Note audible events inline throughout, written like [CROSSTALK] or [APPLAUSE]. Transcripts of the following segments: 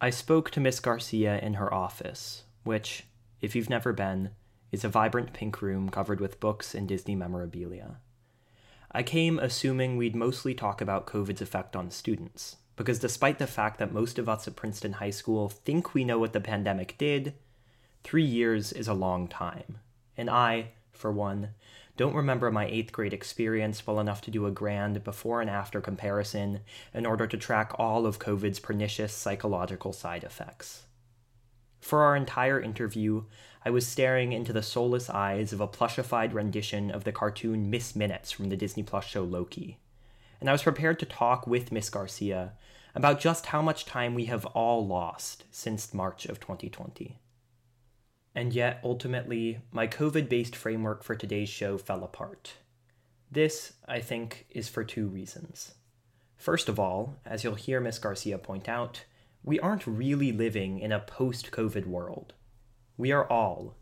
I spoke to Miss Garcia in her office, which, if you've never been, is a vibrant pink room covered with books and Disney memorabilia. I came assuming we'd mostly talk about COVID's effect on students, because despite the fact that most of us at Princeton High School think we know what the pandemic did, three years is a long time. And I, for one, don't remember my eighth grade experience well enough to do a grand before and after comparison in order to track all of COVID's pernicious psychological side effects. For our entire interview, I was staring into the soulless eyes of a plushified rendition of the cartoon Miss Minutes from the Disney Plus show Loki. And I was prepared to talk with Miss Garcia about just how much time we have all lost since March of 2020. And yet, ultimately, my COVID based framework for today's show fell apart. This, I think, is for two reasons. First of all, as you'll hear Miss Garcia point out, we aren't really living in a post COVID world. We are all,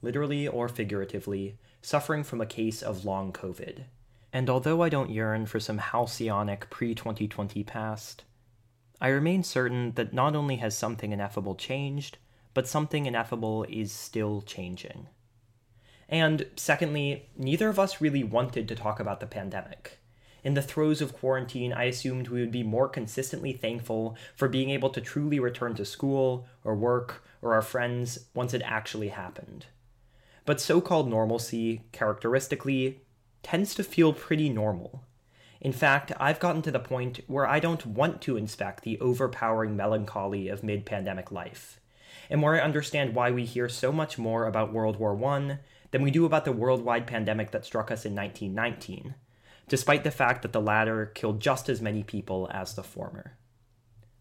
literally or figuratively, suffering from a case of long COVID. And although I don't yearn for some halcyonic pre 2020 past, I remain certain that not only has something ineffable changed, but something ineffable is still changing. And secondly, neither of us really wanted to talk about the pandemic. In the throes of quarantine, I assumed we would be more consistently thankful for being able to truly return to school or work or our friends once it actually happened. But so called normalcy, characteristically, tends to feel pretty normal. In fact, I've gotten to the point where I don't want to inspect the overpowering melancholy of mid pandemic life, and where I understand why we hear so much more about World War I than we do about the worldwide pandemic that struck us in 1919, despite the fact that the latter killed just as many people as the former.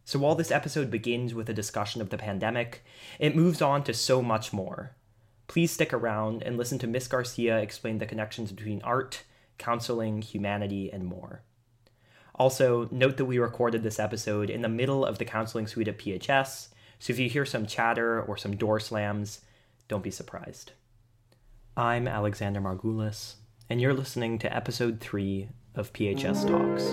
So while this episode begins with a discussion of the pandemic, it moves on to so much more. Please stick around and listen to Miss Garcia explain the connections between art, counseling, humanity, and more. Also, note that we recorded this episode in the middle of the counseling suite at PHS, so if you hear some chatter or some door slams, don't be surprised. I'm Alexander Margulis, and you're listening to episode 3 of PHS Talks.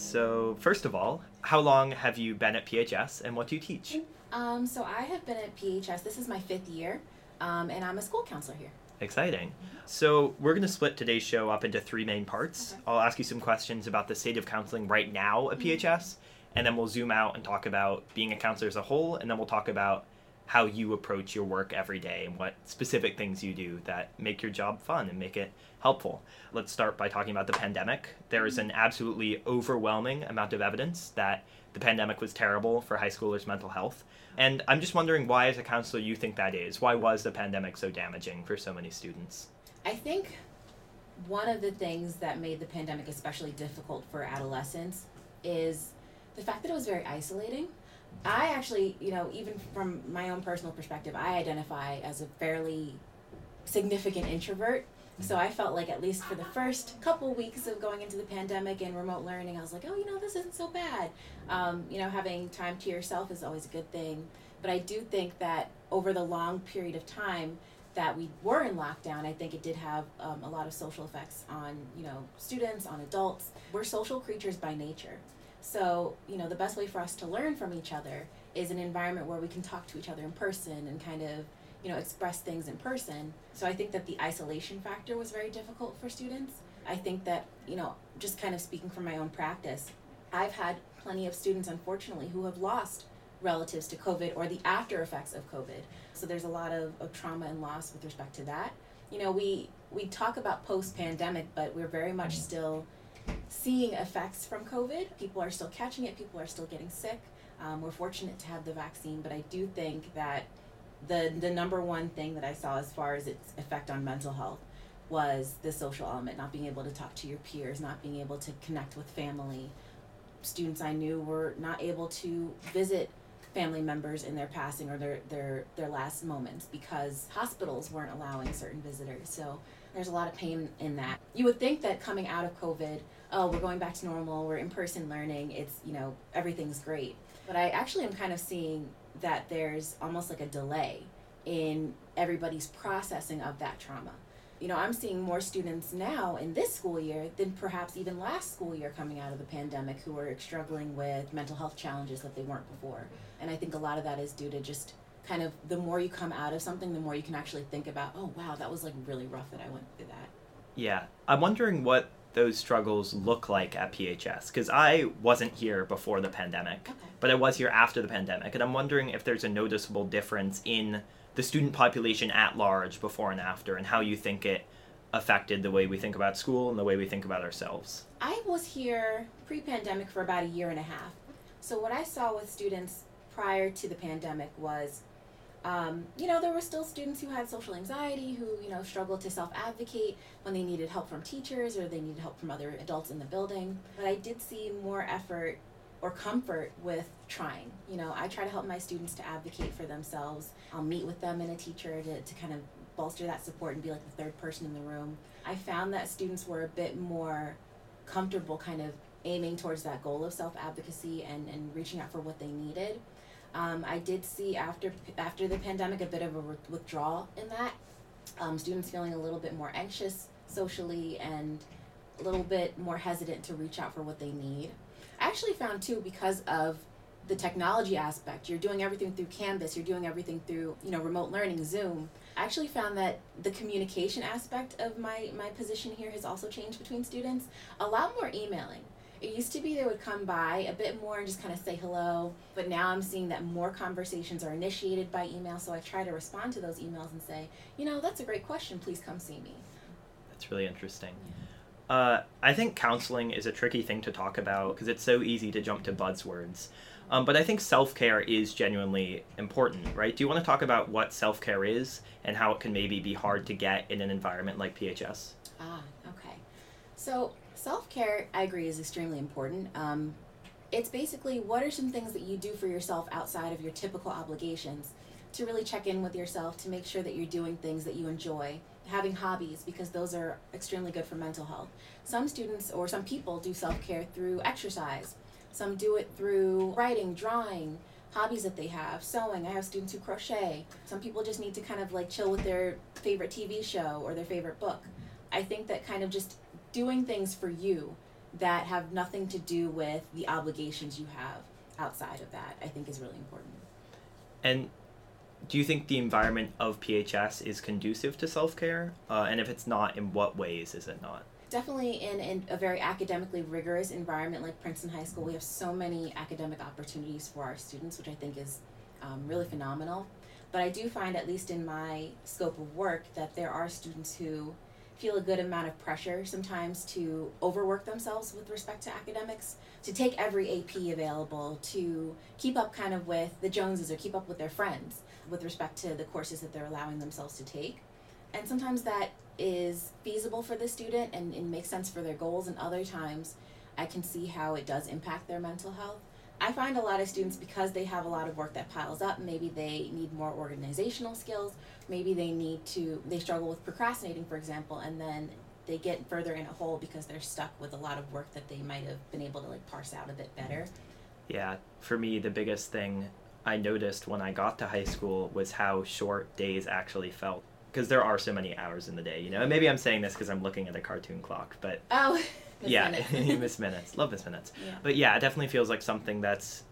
So, first of all, how long have you been at PHS and what do you teach? Um, so, I have been at PHS, this is my fifth year, um, and I'm a school counselor here. Exciting. So, we're going to split today's show up into three main parts. Okay. I'll ask you some questions about the state of counseling right now at PHS, mm-hmm. and then we'll zoom out and talk about being a counselor as a whole, and then we'll talk about how you approach your work every day and what specific things you do that make your job fun and make it helpful. Let's start by talking about the pandemic. There is mm-hmm. an absolutely overwhelming amount of evidence that the pandemic was terrible for high schoolers' mental health. And I'm just wondering why, as a counselor, you think that is. Why was the pandemic so damaging for so many students? I think one of the things that made the pandemic especially difficult for adolescents is the fact that it was very isolating. I actually, you know, even from my own personal perspective, I identify as a fairly significant introvert. So I felt like at least for the first couple weeks of going into the pandemic and remote learning, I was like, oh, you know, this isn't so bad. Um, you know, having time to yourself is always a good thing. But I do think that over the long period of time that we were in lockdown, I think it did have um, a lot of social effects on, you know, students, on adults. We're social creatures by nature. So, you know, the best way for us to learn from each other is an environment where we can talk to each other in person and kind of, you know, express things in person. So I think that the isolation factor was very difficult for students. I think that, you know, just kind of speaking from my own practice, I've had plenty of students, unfortunately, who have lost relatives to COVID or the after effects of COVID. So there's a lot of, of trauma and loss with respect to that. You know, we we talk about post pandemic, but we're very much mm-hmm. still seeing effects from COVID. People are still catching it, people are still getting sick. Um, we're fortunate to have the vaccine, but I do think that the, the number one thing that I saw as far as its effect on mental health was the social element, not being able to talk to your peers, not being able to connect with family. Students I knew were not able to visit family members in their passing or their, their, their last moments because hospitals weren't allowing certain visitors. So there's a lot of pain in that. You would think that coming out of COVID, oh, we're going back to normal, we're in person learning, it's, you know, everything's great. But I actually am kind of seeing that there's almost like a delay in everybody's processing of that trauma. you know, I'm seeing more students now in this school year than perhaps even last school year coming out of the pandemic who are struggling with mental health challenges that they weren't before. And I think a lot of that is due to just kind of the more you come out of something, the more you can actually think about, oh, wow, that was like really rough that I went through that. Yeah. I'm wondering what those struggles look like at PHS because I wasn't here before the pandemic, Okay. but I was here after the pandemic, and I'm wondering if there's a noticeable difference in the student population at large before and after, and how you think it affected the way we think about school and the way we think about ourselves. I was here pre pandemic for about a year and a half. So, what I saw with students prior to the pandemic was, um, you know, there were still students who had social anxiety, who, you know, struggled to self advocate when they needed help from teachers or they needed help from other adults in the building. But I did see more effort or comfort with trying. You know, I try to help my students to advocate for themselves. I'll meet with them and a teacher to, to kind of bolster that support and be like the third person in the room. I found that students were a bit more comfortable kind of aiming towards that goal of self advocacy and, and reaching out for what they needed. Um, I did see after after the pandemic a bit of a withdrawal in that. Um, students feeling a little bit more anxious socially and a little bit more hesitant to reach out for what they need. I actually found too because of the technology aspect. You're doing everything through Canvas. You're doing everything through you know remote learning, Zoom. I actually found that the communication aspect of my my position here has also changed between students. A lot more emailing. It used to be they would come by a bit more and just kind of say hello, but now I'm seeing that more conversations are initiated by email. So I try to respond to those emails and say, you know, that's a great question. Please come see me. That's really interesting. Uh, I think counseling is a tricky thing to talk about because it's so easy to jump to buzzwords. Um, but I think self care is genuinely important, right? Do you want to talk about what self care is and how it can maybe be hard to get in an environment like PHS? Ah, okay. So self care, I agree, is extremely important. Um, it's basically what are some things that you do for yourself outside of your typical obligations to really check in with yourself to make sure that you're doing things that you enjoy having hobbies because those are extremely good for mental health. Some students or some people do self-care through exercise. Some do it through writing drawing hobbies that they have sewing. I have students who crochet. Some people just need to kind of like chill with their favorite tv show or their favorite book. I think that kind of just doing things for you that have nothing to do with the obligations you have outside of that i think is really important And do you think the environment of PHS is conducive to self care? Uh, and if it's not, in what ways is it not? definitely in, in a very academically rigorous environment like Princeton High School, we have so many academic opportunities for our students, which I think is um, really phenomenal. But I do find, at least in my scope of work, that there are students who feel a good amount of pressure sometimes to overwork themselves with respect to academics, to take every AP available, to keep up kind of with the Joneses or keep up with their friends with respect to the courses that they're allowing themselves to take. And sometimes that is feasible for the student and, and makes sense for their goals, and other times I can see how it does impact their mental health. I find a lot of students because they have a lot of work that piles up, maybe they need more organizational skills, maybe they need to, they struggle with procrastinating, for example, and then they get further in a hole because they're stuck with a lot of work that they might have been able to like parse out a bit better. Yeah, for me, the biggest thing I noticed when I got to high school was how short days actually felt. Because there are so many hours in the day, you know. And maybe I'm saying this because I'm looking at a cartoon clock, but Oh, [LAUGHS] Miss yeah, Minutes. [LAUGHS] miss [LAUGHS] minutes. Love miss minutes. yeah. But yeah, it definitely feels like something that's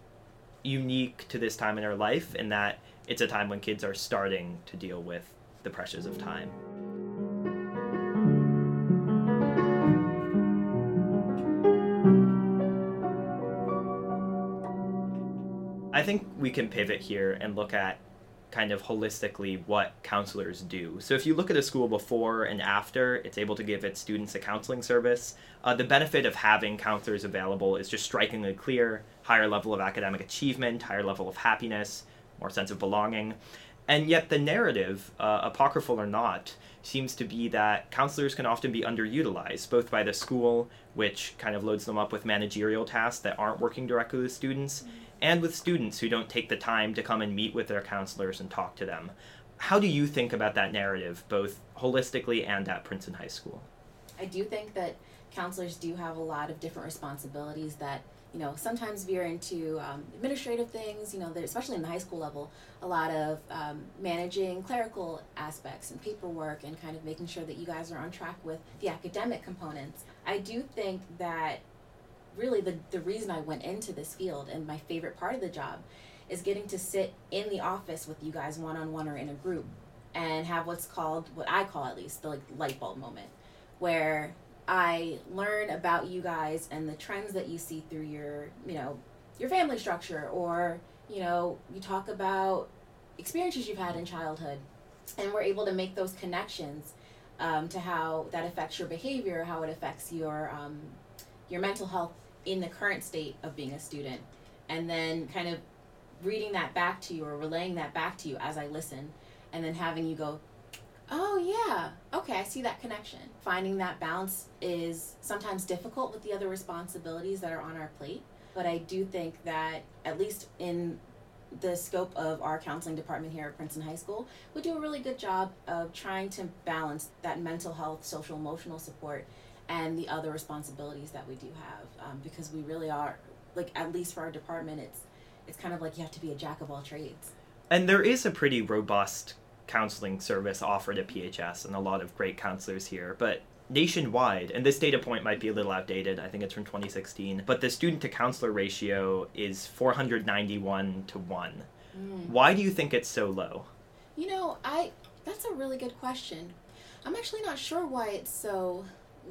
unique to this time in our life, in that it's a time when kids are starting to deal with the pressures of time. I think we can pivot here and look at kind of holistically what counselors do. So if you look at a school before and after, it's able to give its students a counseling service. Uh, the benefit of having counselors available is just strikingly clear higher level of academic achievement, higher level of happiness, more sense of belonging. And yet, the narrative, uh, apocryphal or not, seems to be that counselors can often be underutilized, both by the school, which kind of loads them up with managerial tasks that aren't working directly with students, and with students who don't take the time to come and meet with their counselors and talk to them. How do you think about that narrative, both holistically and at Princeton High School? I do think that counselors do have a lot of different responsibilities that you know, sometimes veer into um, administrative things, you know, especially in the high school level, a lot of um, managing clerical aspects and paperwork and kind of making sure that you guys are on track with the academic components. I do think that really the, the reason I went into this field and my favorite part of the job is getting to sit in the office with you guys one on one or in a group and have what's called, what I call at least, the like light bulb moment, where I learn about you guys and the trends that you see through your, you know, your family structure or, you know, you talk about experiences you've had in childhood and we're able to make those connections um, to how that affects your behavior, how it affects your um, your mental health in the current state of being a student, and then kind of reading that back to you or relaying that back to you as I listen, and then having you go, Oh, yeah. Okay, I see that connection. Finding that balance is sometimes difficult with the other responsibilities that are on our plate, but I do think that, at least in the scope of our counseling department here at Princeton High School, we do a really good job of trying to balance that mental health, social, emotional support, and the other responsibilities that we do have um, because we really are, like, at least for our department, it's it's kind of like you have to be a jack of all trades. And there is a pretty robust counseling service offered at PHS and a lot of great counselors here. But nationwide, and this data point might be a little outdated, I think it's from 2016, but the student to counselor ratio is 491 to 1. Mm. Why do you think it's so low? You know, I that's a really good question. I'm actually not sure why it's so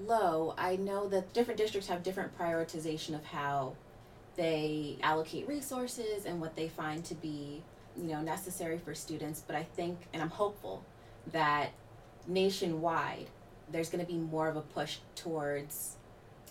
low. I know that different districts have different prioritization of how they allocate resources and what they find to be you know necessary for students but i think and i'm hopeful that nationwide there's going to be more of a push towards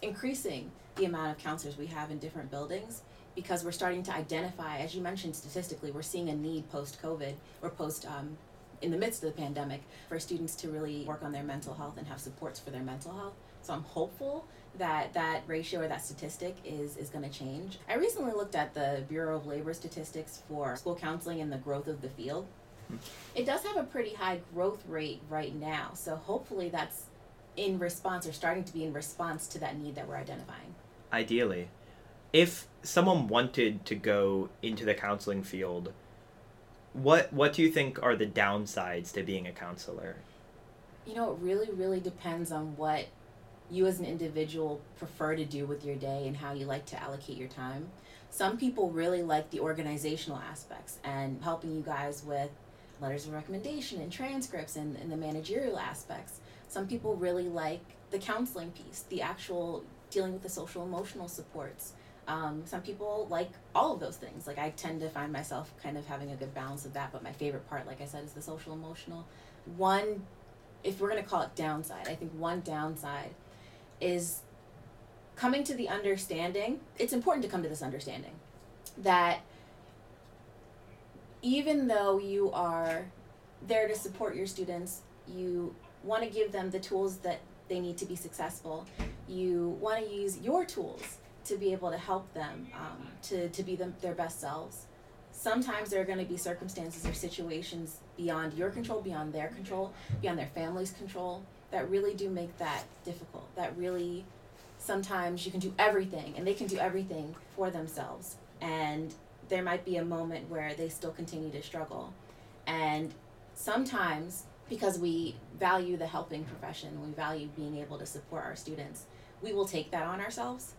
increasing the amount of counselors we have in different buildings because we're starting to identify as you mentioned statistically we're seeing a need post covid or post um, in the midst of the pandemic for students to really work on their mental health and have supports for their mental health so i'm hopeful that that ratio or that statistic is is going to change. I recently looked at the Bureau of Labor statistics for school counseling and the growth of the field. Hmm. It does have a pretty high growth rate right now, so hopefully that's in response or starting to be in response to that need that we're identifying. Ideally, if someone wanted to go into the counseling field, what what do you think are the downsides to being a counselor? You know, it really really depends on what you as an individual prefer to do with your day and how you like to allocate your time. Some people really like the organizational aspects and helping you guys with letters of recommendation and transcripts and, and the managerial aspects. Some people really like the counseling piece, the actual dealing with the social emotional supports. Um, some people like all of those things. Like I tend to find myself kind of having a good balance of that, but my favorite part, like I said, is the social emotional. One, if we're going to call it downside, I think one downside is coming to the understanding it's important to come to this understanding that even though you are there to support your students you want to give them the tools that they need to be successful you want to use your tools to be able to help them um, to, to be their best selves sometimes there are going to be circumstances or situations beyond your control beyond their control beyond their family's control that really do make that difficult. That really sometimes you can do everything and they can do everything for themselves. And there might be a moment where they still continue to struggle. And sometimes because we value the helping profession, we value being able to support our students, we will take that on ourselves.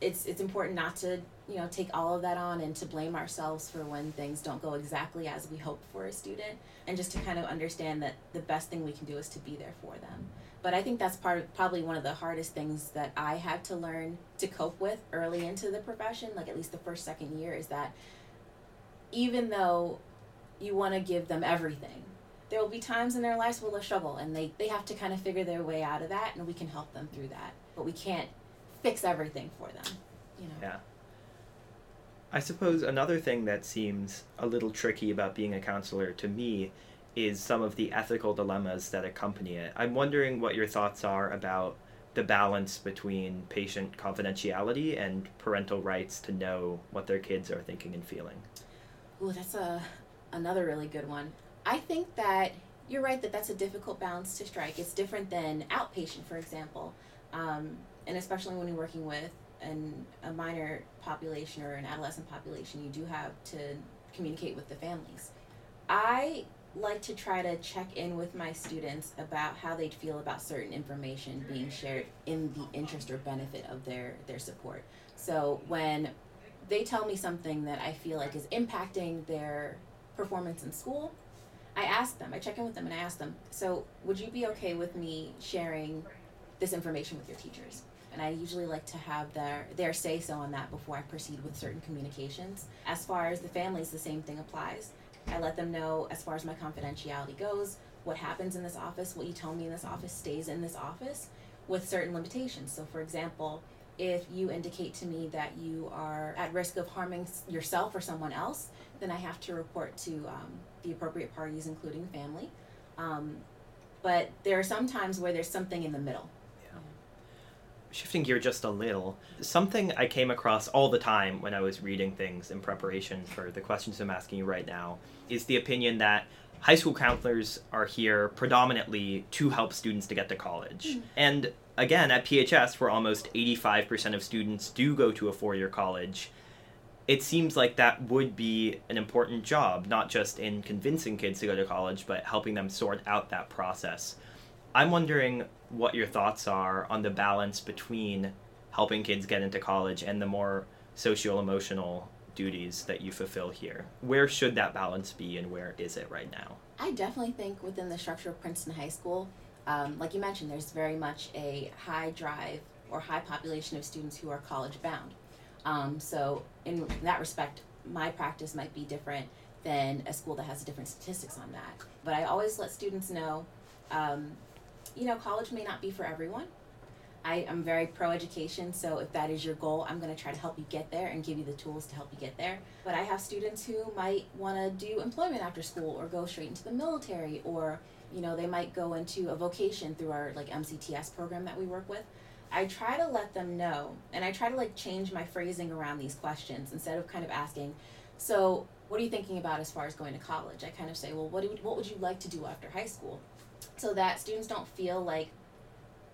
It's it's important not to, you know, take all of that on and to blame ourselves for when things don't go exactly as we hope for a student and just to kind of understand that the best thing we can do is to be there for them. But I think that's part of, probably one of the hardest things that I had to learn to cope with early into the profession, like at least the first second year, is that even though you want to give them everything, there will be times in their lives where they'll struggle and they, they have to kind of figure their way out of that and we can help them through that. But we can't fix everything for them. You know? Yeah. I suppose another thing that seems a little tricky about being a counselor to me is some of the ethical dilemmas that accompany it. I'm wondering what your thoughts are about the balance between patient confidentiality and parental rights to know what their kids are thinking and feeling. Oh, that's a another really good one. I think that you're right that that's a difficult balance to strike. It's different than outpatient, for example, um, and especially when you're working with an, a minor population or an adolescent population, you do have to communicate with the families. I like to try to check in with my students about how they'd feel about certain information being shared in the interest or benefit of their, their support. So when they tell me something that I feel like is impacting their performance in school, I ask them, I check in with them and I ask them, so would you be okay with me sharing this information with your teachers? And I usually like to have their, their say so on that before I proceed with certain communications. As far as the families, the same thing applies. I let them know as far as my confidentiality goes, what happens in this office, what you tell me in this office stays in this office with certain limitations. So, for example, if you indicate to me that you are at risk of harming yourself or someone else, then I have to report to um, the appropriate parties, including family. Um, but there are some times where there's something in the middle. Shifting gear just a little, something I came across all the time when I was reading things in preparation for the questions I'm asking you right now is the opinion that high school counselors are here predominantly to help students to get to college. Mm. And again, at PHS, where almost 85% of students do go to a four year college, it seems like that would be an important job, not just in convincing kids to go to college, but helping them sort out that process. I'm wondering what your thoughts are on the balance between helping kids get into college and the more social emotional duties that you fulfill here. Where should that balance be and where is it right now? I definitely think within the structure of Princeton High School, um, like you mentioned, there's very much a high drive or high population of students who are college bound. Um, so, in that respect, my practice might be different than a school that has different statistics on that. But I always let students know, um, you know, college may not be for everyone. I am very pro education, so if that is your goal, I'm going to try to help you get there and give you the tools to help you get there. But I have students who might want to do employment after school or go straight into the military or you know they might go into a vocation through our like MCTS program that we work with. I try to let them know and I try to like change my phrasing around these questions instead of kind of asking, so what are you thinking about as far as going to college? I kind of say, well, what what would you like to do after high school? So that students don't feel like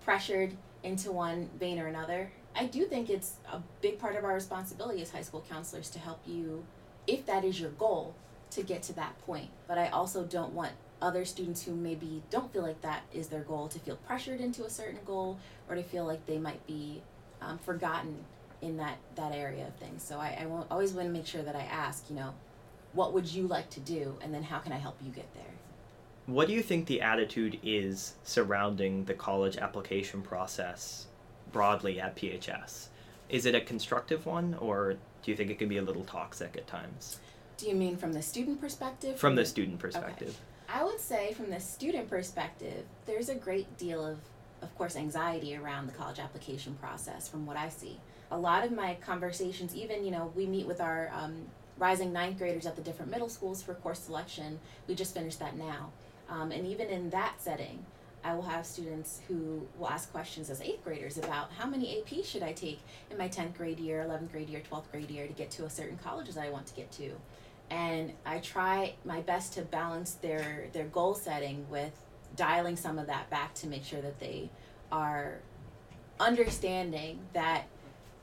pressured into one vein or another. I do think it's a big part of our responsibility as high school counselors to help you, if that is your goal, to get to that point. But I also don't want other students who maybe don't feel like that is their goal to feel pressured into a certain goal or to feel like they might be um, forgotten in that, that area of things. So I, I won't, always want to make sure that I ask, you know, what would you like to do and then how can I help you get there? What do you think the attitude is surrounding the college application process broadly at PHS? Is it a constructive one, or do you think it can be a little toxic at times? Do you mean from the student perspective? From the student perspective. Okay. I would say, from the student perspective, there's a great deal of, of course, anxiety around the college application process from what I see. A lot of my conversations, even, you know, we meet with our um, rising ninth graders at the different middle schools for course selection. We just finished that now. Um, and even in that setting, I will have students who will ask questions as eighth graders about how many AP should I take in my 10th grade year, 11th grade year, 12th grade year to get to a certain college that I want to get to. And I try my best to balance their, their goal setting with dialing some of that back to make sure that they are understanding that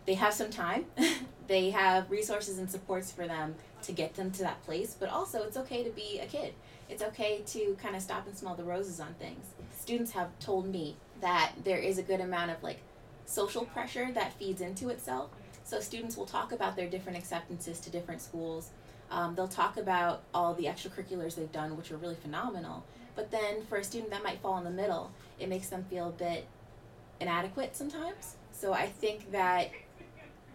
they have some time, [LAUGHS] they have resources and supports for them to get them to that place, but also it's okay to be a kid it's okay to kind of stop and smell the roses on things. Students have told me that there is a good amount of like social pressure that feeds into itself. So students will talk about their different acceptances to different schools. Um, they'll talk about all the extracurriculars they've done, which are really phenomenal. But then for a student that might fall in the middle, it makes them feel a bit inadequate sometimes. So I think that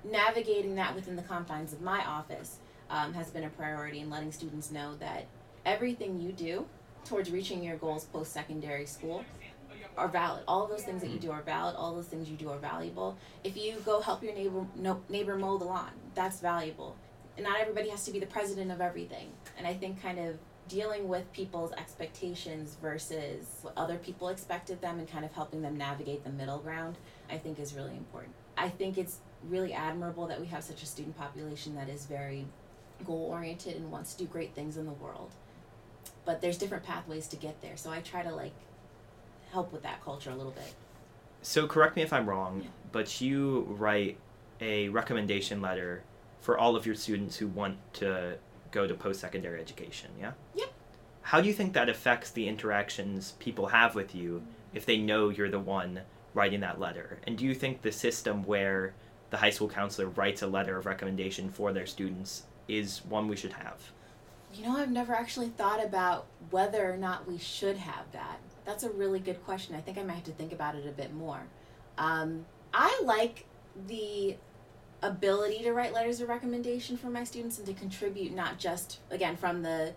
navigating that within the confines of my office um, has been a priority and letting students know that everything you do towards reaching your goals post secondary school are valid. All those things that you hmm. do are valid. All those things you do are valuable. If you go help your neighbor no, neighbor mow the lawn, that's valuable. And not everybody has to be the president of everything. And I think kind of dealing with people's expectations versus what other people expect of them and kind of helping them navigate the middle ground, I think is really important. I think it's really admirable that we have such a student population that is very goal oriented and wants to do great things in the world but there's different pathways to get there. So I try to like help with that culture a little bit. So correct me if I'm wrong, yeah. but you write a recommendation letter for all of your students who want to go to post secondary education, yeah? Yep. How do you think that affects the interactions people have with you if they know you're the one writing that letter? And do you think the system where the high school counselor writes a letter of recommendation for their students is one we should have? You know, I've never actually thought about whether or not we should have that. That's a really good question. I think I might have to think about it a bit more. Um, I like the ability to write letters of recommendation for my students and to contribute not just, again, from the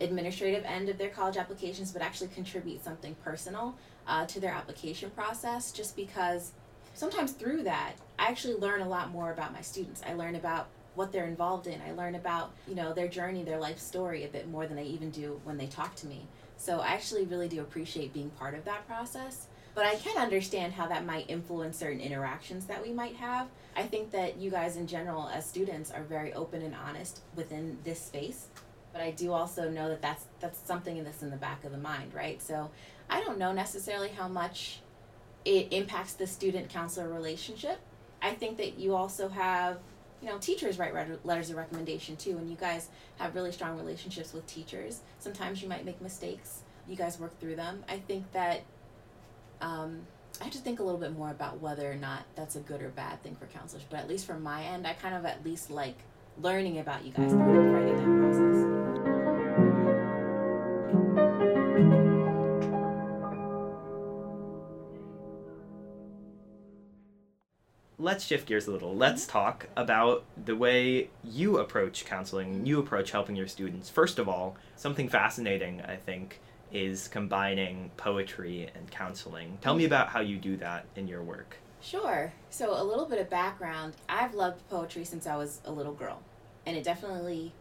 administrative end of their college applications, but actually contribute something personal uh, to their application process just because sometimes through that, I actually learn a lot more about my students. I learn about what they're involved in. I learn about, you know, their journey, their life story a bit more than I even do when they talk to me. So I actually really do appreciate being part of that process. But I can understand how that might influence certain interactions that we might have. I think that you guys in general as students are very open and honest within this space. But I do also know that that's that's something that's in the back of the mind, right? So I don't know necessarily how much it impacts the student counselor relationship. I think that you also have you know, teachers write letters of recommendation too, and you guys have really strong relationships with teachers. Sometimes you might make mistakes. You guys work through them. I think that um, I have to think a little bit more about whether or not that's a good or bad thing for counselors. But at least from my end, I kind of at least like learning about you guys through writing that process. Let's shift gears a little. Let's mm-hmm. talk about the way you approach counseling, you approach helping your students. First of all, something fascinating, I think, is combining poetry and counseling. Tell me mm-hmm. about how you do that in your work. Sure. So, a little bit of background I've loved poetry since I was a little girl, and it definitely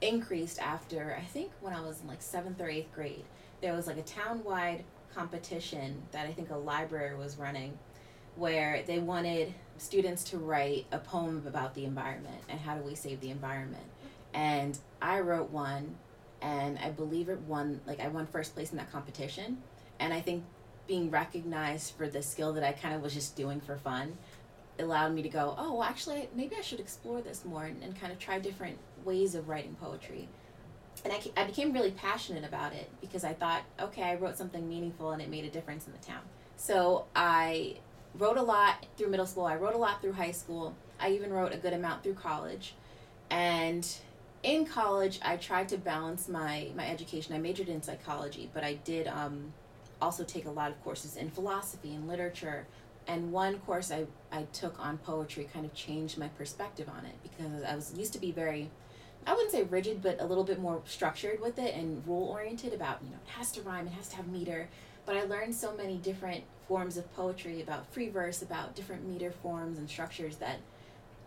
increased after I think when I was in like seventh or eighth grade. There was like a town wide competition that I think a library was running where they wanted students to write a poem about the environment and how do we save the environment. And I wrote one, and I believe it won, like, I won first place in that competition. And I think being recognized for the skill that I kind of was just doing for fun allowed me to go, oh, well, actually, maybe I should explore this more and, and kind of try different ways of writing poetry. And I, I became really passionate about it because I thought, okay, I wrote something meaningful and it made a difference in the town. So I wrote a lot through middle school. I wrote a lot through high school. I even wrote a good amount through college. And in college, I tried to balance my, my education. I majored in psychology, but I did um, also take a lot of courses in philosophy and literature. And one course I, I took on poetry kind of changed my perspective on it because I was used to be very, I wouldn't say rigid, but a little bit more structured with it and rule oriented about, you know, it has to rhyme, it has to have meter. But I learned so many different forms of poetry, about free verse, about different meter forms and structures that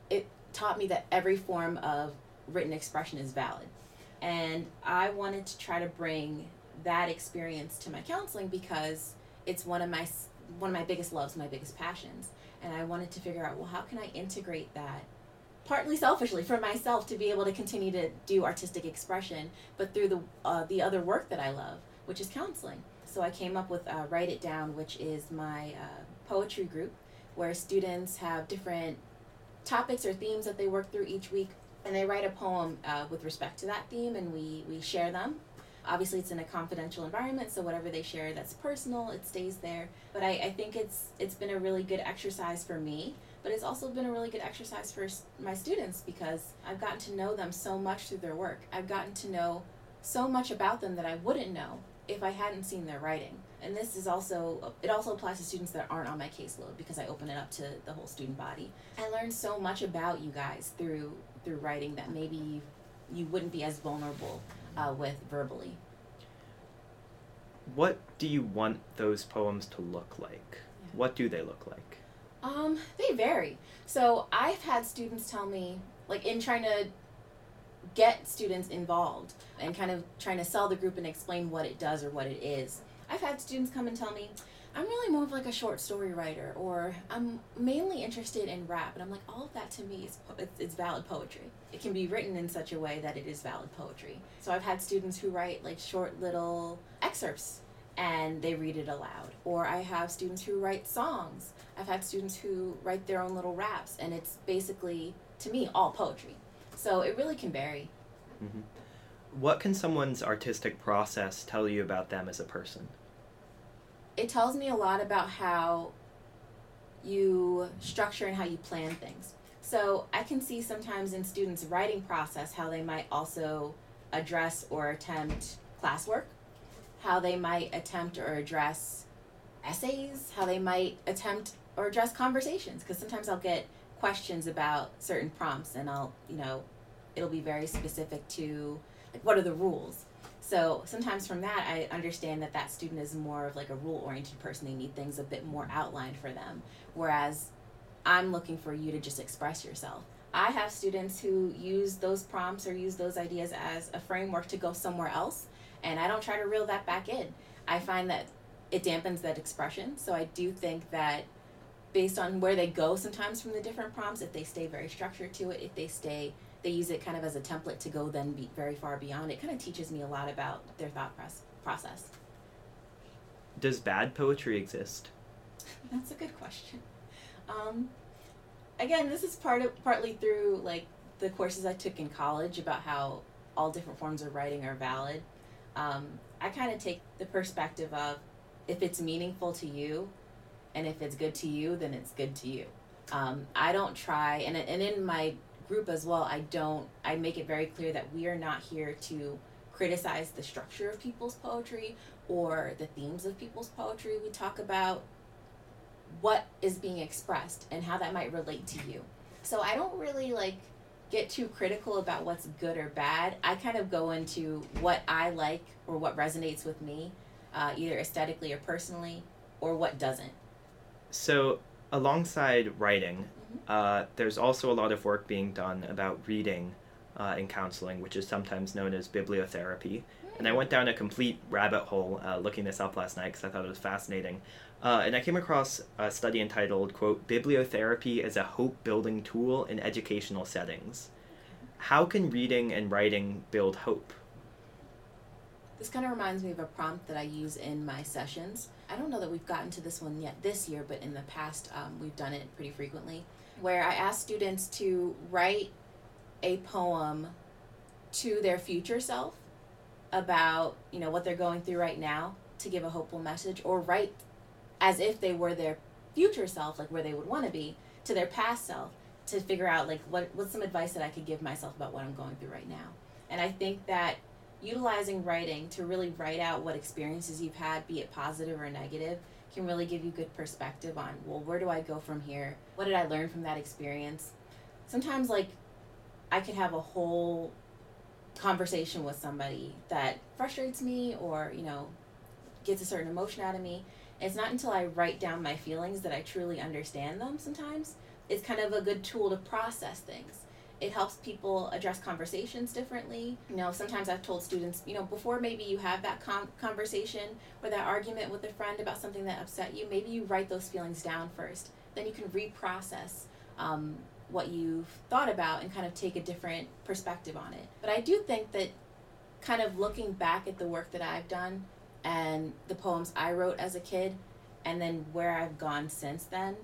it taught me that every form of written expression is valid. And I wanted to try to bring that experience to my counseling because it's one of my one of my biggest loves, my biggest passions. And I wanted to figure out, well, how can I integrate that partly selfishly for myself to be able to continue to do artistic expression, but through the uh, the other work that I love, which is counseling. So I came up with uh, Write It Down, which is my uh, poetry group where students have different topics or themes that they work through each week and they write a poem uh, with respect to that theme and we, we share them. Obviously, it's in a confidential environment, so whatever they share that's personal, it stays there. But I, I think it's it's been a really good exercise for me, but it's also been a really good exercise for my students because I've gotten to know them so much through their work. I've gotten to know so much about them that I wouldn't know if I hadn't seen their writing. And this is also, it also applies to students that aren't on my caseload because I open it up to the whole student body. I learned so much about you guys through through writing that maybe you, wouldn't be as vulnerable uh, with verbally. What do you want those poems to look like? Yeah. What do they look like? Um, they vary. So I've had students tell me, like in trying to get students involved and kind of trying to sell the group and explain what it does or what it is. I've had students come and tell me, I'm really more of like a short story writer, or I'm mainly interested in rap, and I'm like, all of that to me is it's valid poetry. It can be written in such a way that it is valid poetry. So I've had students who write like short little excerpts and they read it aloud. Or I have students who write songs. I've had students who write their own little raps, and it's basically, to me, all poetry. So it really can vary. Mm-hmm. What can someone's artistic process tell you about them as a person? It tells me a lot about how you structure and how you plan things. So I can see sometimes in students' writing process how they might also address or attempt classwork, how they might attempt or address essays, how they might attempt or address conversations. Because sometimes I'll get questions about certain prompts and I'll, you know, it'll be very specific to like what are the rules. So sometimes from that, I understand that that student is more of like a rule oriented person. They need things a bit more outlined for them. Whereas I'm looking for you to just express yourself. I have students who use those prompts or use those ideas as a framework to go somewhere else, and I don't try to reel that back in. I find that it dampens that expression, so I do think that based on where they go sometimes from the different prompts, if they stay very structured to it, if they stay, they use it kind of as a template to go then be very far beyond, it kind of teaches me a lot about their thought process. Does bad poetry exist? [LAUGHS] That's a good question. Um, again, this is part of partly through like the courses I took in college about how all different forms of writing are valid. Um, I kind of take the perspective of if it's meaningful to you, and if it's good to you, then it's good to you. Um, I don't try, and and in my group as well, I don't. I make it very clear that we are not here to criticize the structure of people's poetry or the themes of people's poetry. We talk about what is being expressed and how that might relate to you. So I don't really like get too critical about what's good or bad. I kind of go into what I like or what resonates with me, uh, either aesthetically or personally, or what doesn't. So, alongside writing, mm-hmm. uh, there's also a lot of work being done about reading uh, in counseling, which is sometimes known as bibliotherapy. And I went down a complete rabbit hole uh, looking this up last night because I thought it was fascinating. Uh, and I came across a study entitled, quote, Bibliotherapy as a Hope Building Tool in Educational Settings. How can reading and writing build hope? This kind of reminds me of a prompt that I use in my sessions. I don't know that we've gotten to this one yet this year, but in the past um, we've done it pretty frequently, where I ask students to write a poem to their future self about you know what they're going through right now to give a hopeful message or write as if they were their future self, like where they would want to be, to their past self to figure out like what what's some advice that I could give myself about what I'm going through right now. And I think that utilizing writing to really write out what experiences you've had, be it positive or negative, can really give you good perspective on, well, where do I go from here? What did I learn from that experience? Sometimes like I could have a whole conversation with somebody that frustrates me or, you know, gets a certain emotion out of me it's not until I write down my feelings that I truly understand them sometimes. It's kind of a good tool to process things. It helps people address conversations differently. You know, sometimes I've told students, you know, before maybe you have that com- conversation or that argument with a friend about something that upset you, maybe you write those feelings down first. Then you can reprocess um, what you've thought about and kind of take a different perspective on it. But I do think that kind of looking back at the work that I've done, and the poems I wrote as a kid and then where I've gone since then.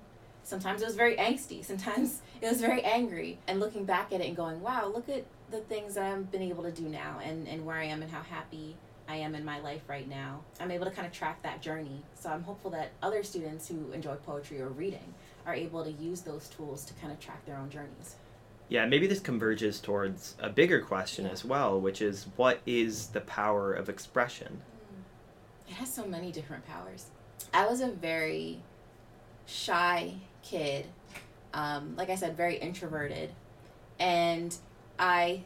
Sometimes it was very angsty, sometimes [LAUGHS] it was very angry. And looking back at it and going, wow, look at the things that I've been able to do now and, and where I am and how happy I am in my life right now. I'm able to kind of track that journey. So I'm hopeful that other students who enjoy poetry or reading are able to use those tools to kind of track their own journeys. Yeah, maybe this converges towards a bigger question yeah. as well, which is what is the power of expression? Mm. It has so many different powers. I was a very shy kid. Um, like I said, very introverted. And I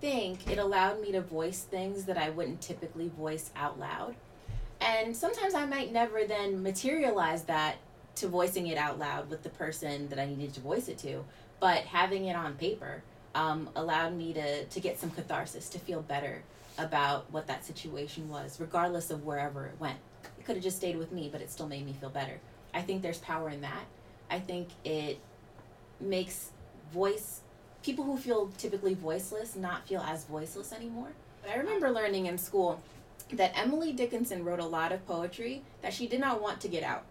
think it allowed me to voice things that I wouldn't typically voice out loud. And sometimes I might never then materialize that to voicing it out loud with the person that I needed to voice it to. But having it on paper um, allowed me to, to get some catharsis, to feel better, about what that situation was, regardless of wherever it went. It could have just stayed with me, but it still made me feel better. I think there's power in that. I think it makes voice people who feel typically voiceless not feel as voiceless anymore. I remember learning in school that Emily Dickinson wrote a lot of poetry that she did not want to get out.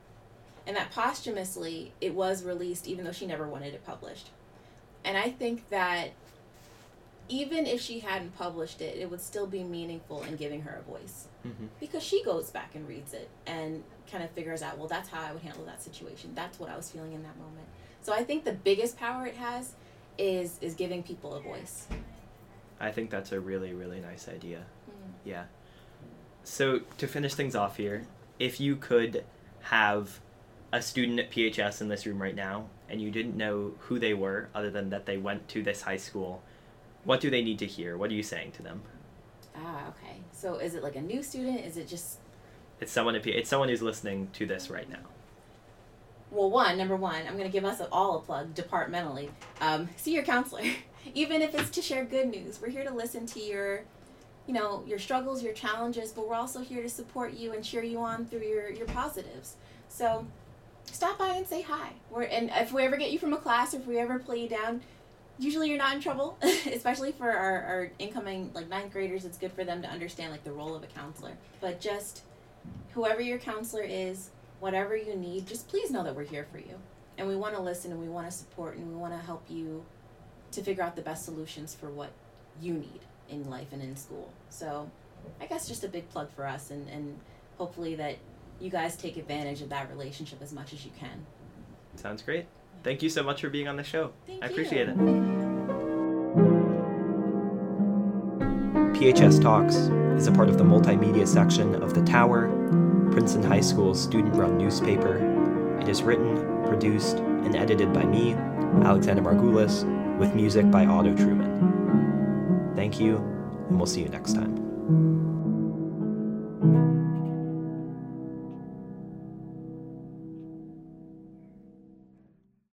And that posthumously it was released even though she never wanted it published. And I think that even if she hadn't published it, it would still be meaningful in giving her a voice. Mm-hmm. Because she goes back and reads it and kind of figures out, well, that's how I would handle that situation. That's what I was feeling in that moment. So I think the biggest power it has is is giving people a voice. I think that's a really, really nice idea. Mm. Yeah. So to finish things off here, if you could have a student at PHS in this room right now and you didn't know who they were other than that they went to this high school, what do they need to hear? What are you saying to them? Ah, okay. So is it like a new student? Is it just It's someone it's someone who's listening to this right now. well, one number one, I'm gonna give us all a plug departmentally. Um, see your counselor, [LAUGHS] even if it's to share good news. We're here to listen to your, you know, your struggles, your challenges, but we're also here to support you and cheer you on through your your positives. So, stop by and say hi. We're and if we ever get you from a class, if we ever play you down. Usually you're not in trouble, [LAUGHS] especially for our, our incoming like ninth graders. It's good for them to understand like the role of a counselor. But just whoever your counselor is, whatever you need, just please know that we're here for you. And we want to listen and we want to support and we want to help you to figure out the best solutions for what you need in life and in school. So I guess just a big plug for us and, and hopefully that you guys take advantage of that relationship as much as you can. Sounds great. Thank you so much for being on the show. Thank I you. appreciate it. PHS Talks is a part of the multimedia section of The Tower, Princeton High School's student run newspaper. It is written, produced, and edited by me, Alexander Margulis, with music by Otto Truman. Thank you, and we'll see you next time.